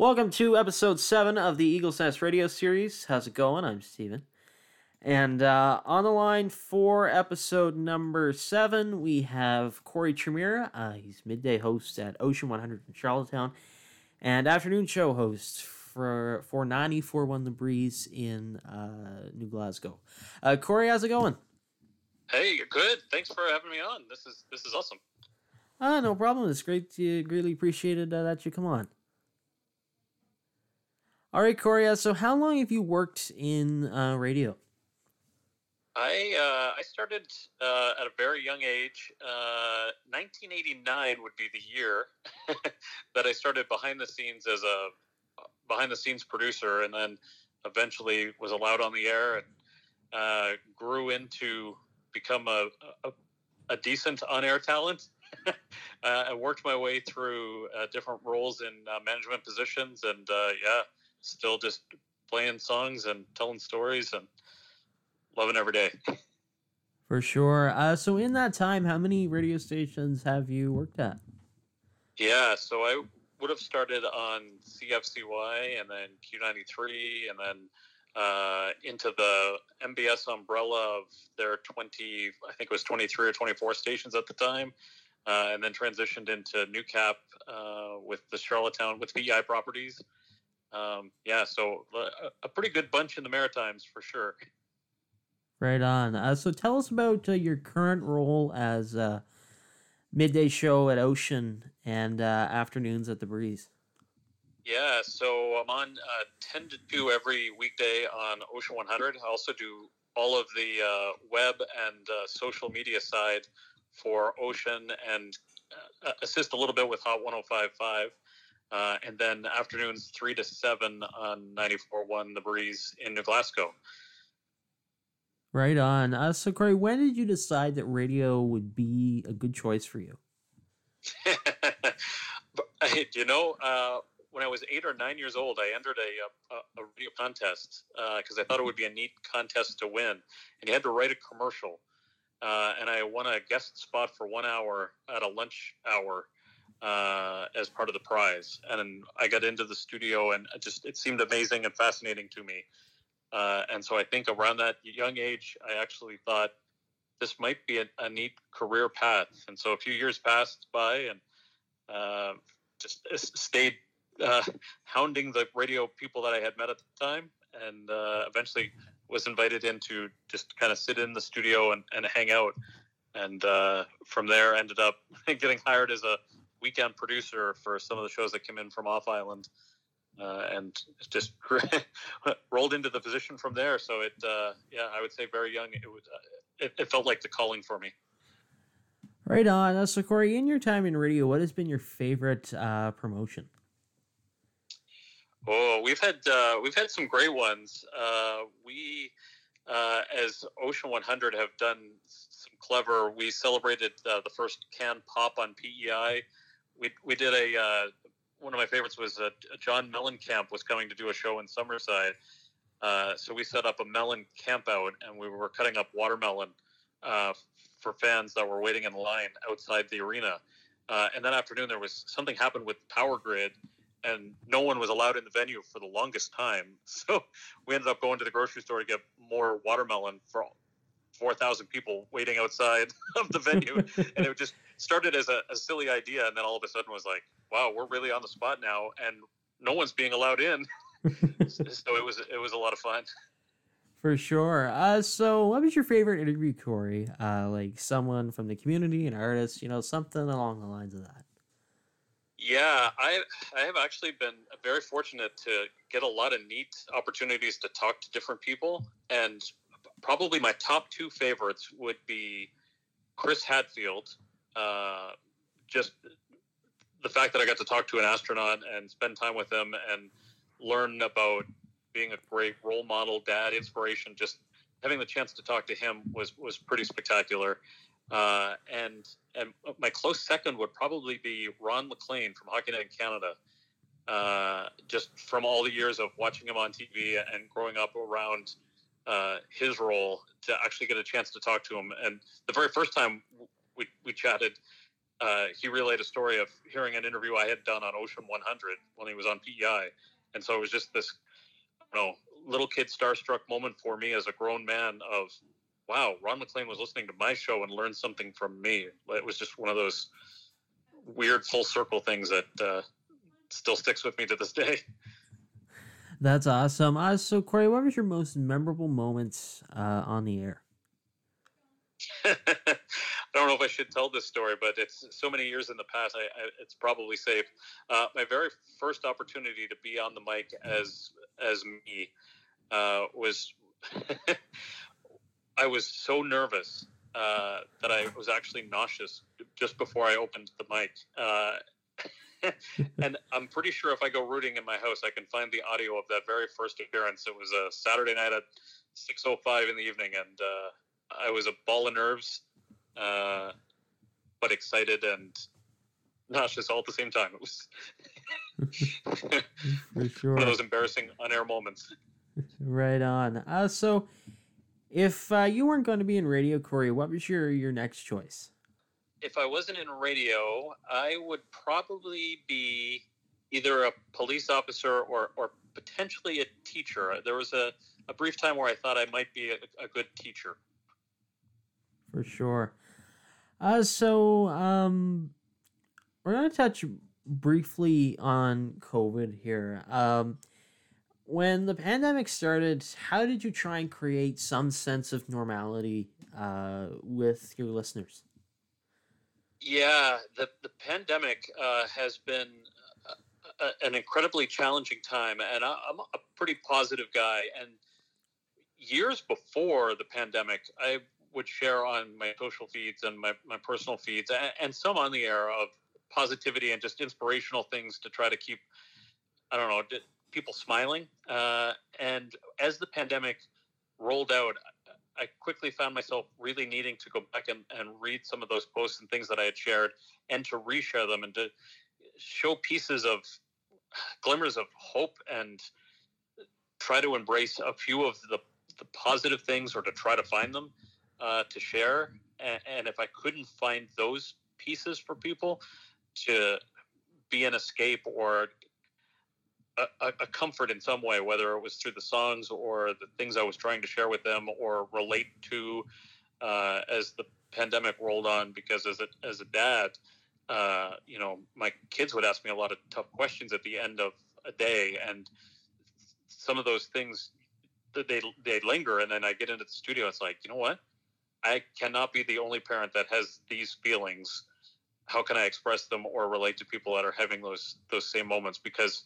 Welcome to episode seven of the Eagles Nest radio series. How's it going? I'm Steven. And uh, on the line for episode number seven, we have Corey Tremere. Uh, he's midday host at Ocean 100 in Charlottetown and afternoon show host for, for 941 The Breeze in uh, New Glasgow. Uh, Corey, how's it going? Hey, you're good. Thanks for having me on. This is this is awesome. Uh, no problem. It's great. To, greatly appreciated uh, that you come on. All right, Corey. Uh, so, how long have you worked in uh, radio? I uh, I started uh, at a very young age. 1989 would be the year that I started behind the scenes as a behind the scenes producer, and then eventually was allowed on the air and grew into become a, a, a decent on air talent. uh, I worked my way through uh, different roles in uh, management positions, and uh, yeah, still just playing songs and telling stories and loving every day. For sure. Uh, so, in that time, how many radio stations have you worked at? Yeah, so I would have started on CFCY and then Q93 and then uh, into the MBS umbrella of their 20, I think it was 23 or 24 stations at the time, uh, and then transitioned into NewCap uh, with the Charlottetown, with VI properties. Um, yeah, so a, uh, a, pretty good bunch in the Maritimes for sure. Right on. Uh, so tell us about uh, your current role as midday show at Ocean and afternoons at the Breeze. Yeah, so I'm on uh, 10 to 2 every weekday on Ocean 100. I also do all of the uh, web and uh, social media side for Ocean and uh, assist a little bit with Hot 1055. Uh, and then afternoons 3 to 7 on 94.1 The Breeze in New Glasgow. Right on. Uh, so, Corey, when did you decide that radio would be a good choice for you? you know, uh, when I was eight or nine years old, I entered a, a, a radio contest because uh, I thought it would be a neat contest to win. And you had to write a commercial. Uh, and I won a guest spot for one hour at a lunch hour uh, as part of the prize. And I got into the studio, and just it seemed amazing and fascinating to me. Uh, and so I think around that young age, I actually thought this might be a, a neat career path. And so a few years passed by, and uh, just stayed uh, hounding the radio people that I had met at the time, and uh, eventually was invited in to just kind of sit in the studio and, and hang out. And uh, from there, ended up getting hired as a weekend producer for some of the shows that came in from off island, uh, and just rolled into the position from there. So it, uh, yeah, I would say very young. It was, uh, it, it felt like the calling for me. Right on. So, Corey, in your time in radio, what has been your favorite uh, promotion? Oh, we've had uh, we've had some great ones. Uh, we, uh, as Ocean 100, have done some clever. We celebrated uh, the first canned pop on PEI. We we did a uh, one of my favorites was a John Mellencamp was coming to do a show in Summerside. Uh, so we set up a melon camp out, and we were cutting up watermelon for fans that were waiting in line outside the arena. and that afternoon, there was something happened with Power Grid and no one was allowed in the venue for the longest time. So we ended up going to the grocery store to get more watermelon for 4,000 people waiting outside of the venue. and it just started as a, a, silly idea. And then all of a sudden was like, wow, we're really on the spot now. And no one's being allowed in. so it was, it was a lot of fun. For sure. Uh, so what was your favorite interview, Corey? Uh, like someone from the community, an artist, you know, something along the lines of that. Yeah, I I have actually been very fortunate to get a lot of neat opportunities to talk to different people, and probably my top two favorites would be Chris Hadfield. Uh, just the fact that I got to talk to an astronaut and spend time with him and learn about being a great role model, dad, inspiration. Just having the chance to talk to him was was pretty spectacular. Uh, and and my close second would probably be Ron MacLean from Hockey Night in Canada. Uh, just from all the years of watching him on TV and growing up around uh, his role, to actually get a chance to talk to him. And the very first time we, we chatted, uh, he relayed a story of hearing an interview I had done on Ocean 100 when he was on PEI, and so it was just this, you know, little kid starstruck moment for me as a grown man of, wow, Ron MacLean was listening to my show and learned something from me. It was just one of those weird full circle things that uh, still sticks with me to this day. That's awesome. Uh, so, Corey, what was your most memorable moments uh, on the air? I don't know if I should tell this story, but it's so many years in the past. I, I, it's probably safe. Uh, my very first opportunity to be on the mic as as me uh, was I was so nervous uh, that I was actually nauseous just before I opened the mic. And I'm pretty sure if I go rooting in my house, I can find the audio of that very first appearance. It was a Saturday night at 6:05 in the evening, and uh, I was a ball of nerves, uh, but excited and nauseous all at the same time. It was sure. one of those embarrassing on-air moments. Right on. Uh, so, if uh, you weren't going to be in radio, Corey, what was your your next choice? If I wasn't in radio, I would probably be either a police officer or, or potentially a teacher. There was a, a brief time where I thought I might be a, a good teacher. For sure. Uh, so, um, we're going to touch briefly on COVID here. Um, when the pandemic started, how did you try and create some sense of normality uh, with your listeners? Yeah, the the pandemic uh, has been a, a, an incredibly challenging time, and I, I'm a pretty positive guy. And years before the pandemic, I would share on my social feeds and my, my personal feeds, and, and some on the air of positivity and just inspirational things to try to keep, I don't know, people smiling. Uh, and as the pandemic rolled out, I quickly found myself really needing to go back and, and read some of those posts and things that I had shared and to reshare them and to show pieces of glimmers of hope and try to embrace a few of the, the positive things or to try to find them uh, to share. And, and if I couldn't find those pieces for people to be an escape or a, a, comfort in some way, whether it was through the songs or the things I was trying to share with them or relate to uh, as the pandemic rolled on. Because as a as a dad, uh, you know, my kids would ask me a lot of tough questions at the end of a day, and some of those things they they linger. And then I get into the studio, it's like, you know what? I cannot be the only parent that has these feelings. How can I express them or relate to people that are having those those same moments? Because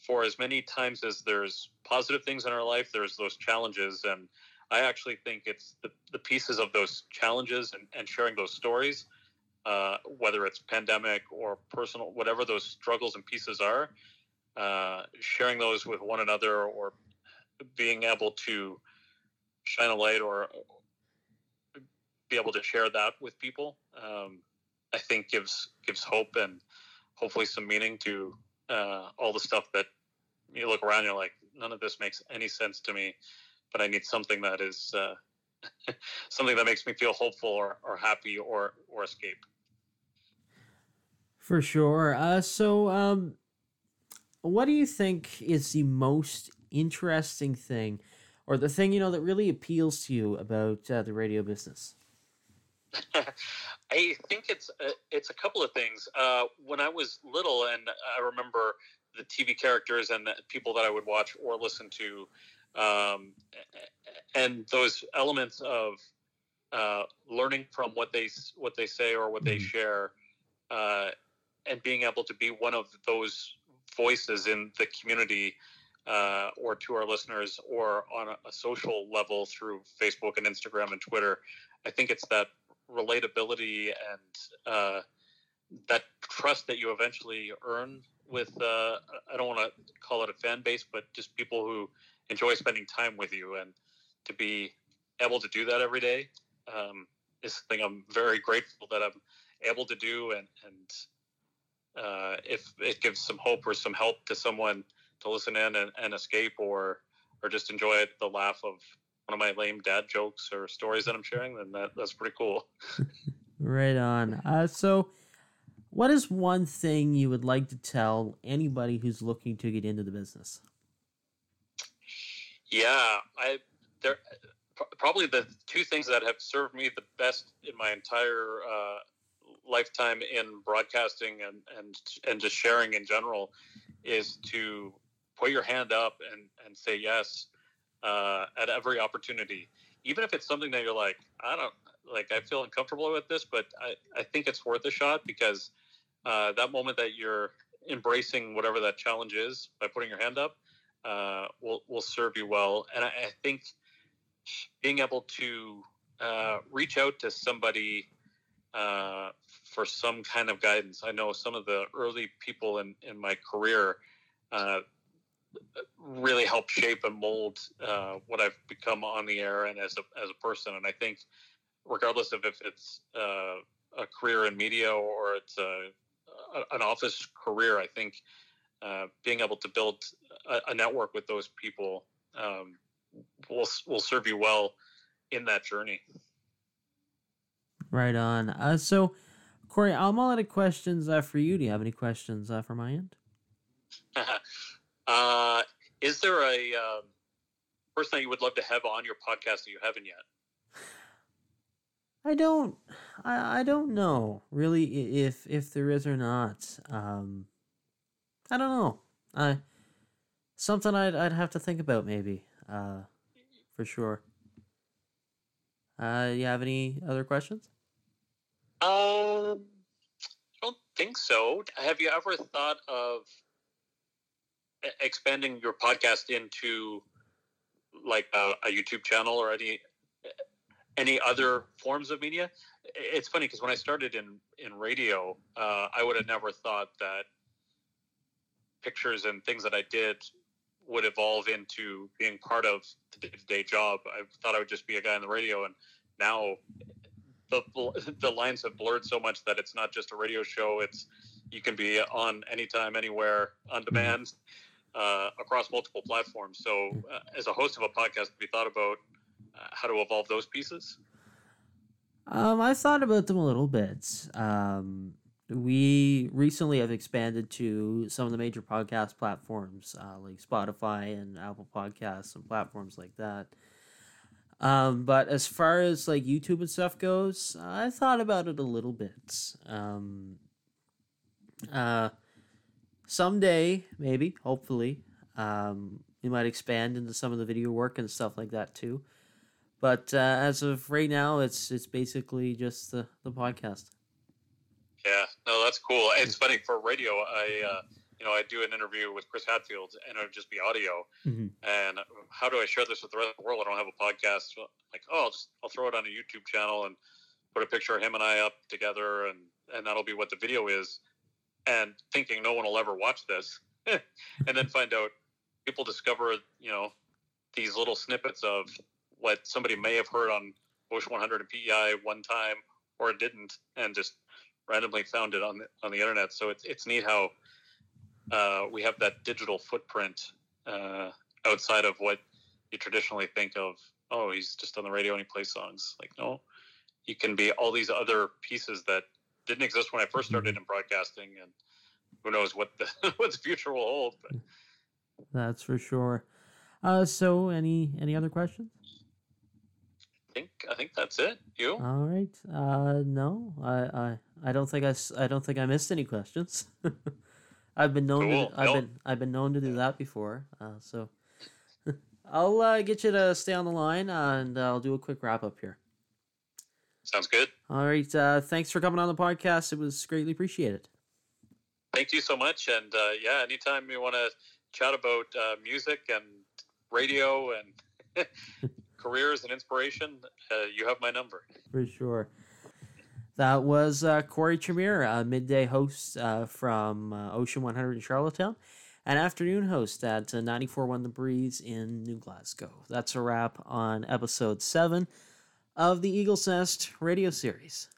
for as many times as there's positive things in our life, there's those challenges. And I actually think it's the, the pieces of those challenges and, and sharing those stories, uh, whether it's pandemic or personal, whatever those struggles and pieces are, uh, sharing those with one another or being able to shine a light or be able to share that with people, um, I think gives gives hope and hopefully some meaning to uh, all the stuff that you look around, you're like, none of this makes any sense to me, but I need something that is uh, something that makes me feel hopeful or, or happy or or escape. For sure. Uh, so, um, what do you think is the most interesting thing, or the thing you know that really appeals to you about uh, the radio business? I think it's a, it's a couple of things. Uh, when I was little, and I remember the TV characters and the people that I would watch or listen to, um, and those elements of uh, learning from what they what they say or what they mm-hmm. share, uh, and being able to be one of those voices in the community. Uh, or to our listeners, or on a, a social level through Facebook and Instagram and Twitter, I think it's that relatability and uh, that trust that you eventually earn with uh, I don't want to call it a fan base, but just people who enjoy spending time with you, and to be able to do that every day um, is something I'm very grateful that I'm able to do, and and uh, if it gives some hope or some help to someone to listen in and, and escape or or just enjoy the laugh of one of my lame dad jokes or stories that I'm sharing, then that, that's pretty cool. right on. Uh, so, What is one thing you would like to tell anybody who's looking to get into the business? Yeah, I there probably the two things that have served me the best in my entire uh, lifetime in broadcasting and and and just sharing in general is to put your hand up and and say yes uh, at every opportunity, even if it's something that you're like, I don't like, I feel uncomfortable with this, but I I think it's worth a shot because uh, that moment that you're embracing whatever that challenge is by putting your hand up uh, will will serve you well. And I, I think being able to uh, reach out to somebody uh, for some kind of guidance. I know some of the early people in in my career. Uh, really helped shape and mold uh, what I've become on the air and as a, as a person. And I think, regardless of if it's uh, a career in media or it's a, a, an office career, I think uh, being able to build a, a network with those people um, will will serve you well in that journey. Right on. Uh, so, Corey, I'm all out of questions uh, for you. Do you have any questions uh, for my end? uh, is there a um, person that you would love to have on your podcast that you haven't yet? I don't. I, I don't know really if if there is or not. Um, I don't know. I something I'd I'd have to think about maybe. Uh, for sure. Uh, you have any other questions? Um, I don't think so. Have you ever thought of expanding your podcast into like a, a YouTube channel or any any other forms of media? It's funny because when I started in in radio, uh, I would have never thought that pictures and things that I did would evolve into being part of the day-to-day job. I thought I would just be a guy on the radio, and now the the lines have blurred so much that it's not just a radio show. It's you can be on anytime, anywhere, on mm-hmm. Uh, across multiple platforms. So, uh, as a host of a podcast, have you thought about uh, how to evolve those pieces? Um, I've thought about them a little bit. Um, we recently have expanded to some of the major podcast platforms uh, like Spotify and Apple Podcasts and platforms like that. Um, but as far as like YouTube and stuff goes, I thought about it a little bit. Um, uh, someday, maybe, hopefully, um, we might expand into some of the video work and stuff like that too. But uh, as of right now, it's it's basically just the the podcast. Yeah, no, that's cool. It's funny for radio. I, uh, you know, I do an interview with Chris Hadfield, and it would just be audio. Mm-hmm. And how do I share this with the rest of the world? I don't have a podcast. Like, oh, I'll just I'll throw it on a YouTube channel and put a picture of him and I up together, and and that'll be what the video is. And thinking no one will ever watch this, and then find out people discover, you know, these little snippets of what somebody may have heard on Ocean 100 and PEI one time or didn't, and just randomly found it on the on the internet. So it's it's neat how uh, we have that digital footprint uh, outside of what you traditionally think of. Oh, he's just on the radio and he plays songs. Like no, you can be all these other pieces that didn't exist when I first started in broadcasting, and who knows what the what the future will hold. But. That's for sure. Uh, so any any other questions? I think I think that's it. You? All right. Uh, no, I, I, I don't think I, I don't think I missed any questions. I've been known cool. to, I've been I've been known to do that before. Uh, so I'll uh, get you to stay on the line and I'll do a quick wrap up here. Sounds good. All right. Uh, thanks for coming on the podcast. It was greatly appreciated. Thank you so much. And uh, yeah, anytime you want to chat about uh, music and radio and careers and inspiration, uh, you have my number. For sure. That was uh, Corey Tremere, a midday host uh, from uh, Ocean 100 in Charlottetown, an afternoon host at uh, 94.1 The Breeze in New Glasgow. That's a wrap on episode 7 of the Eagle's Nest radio series.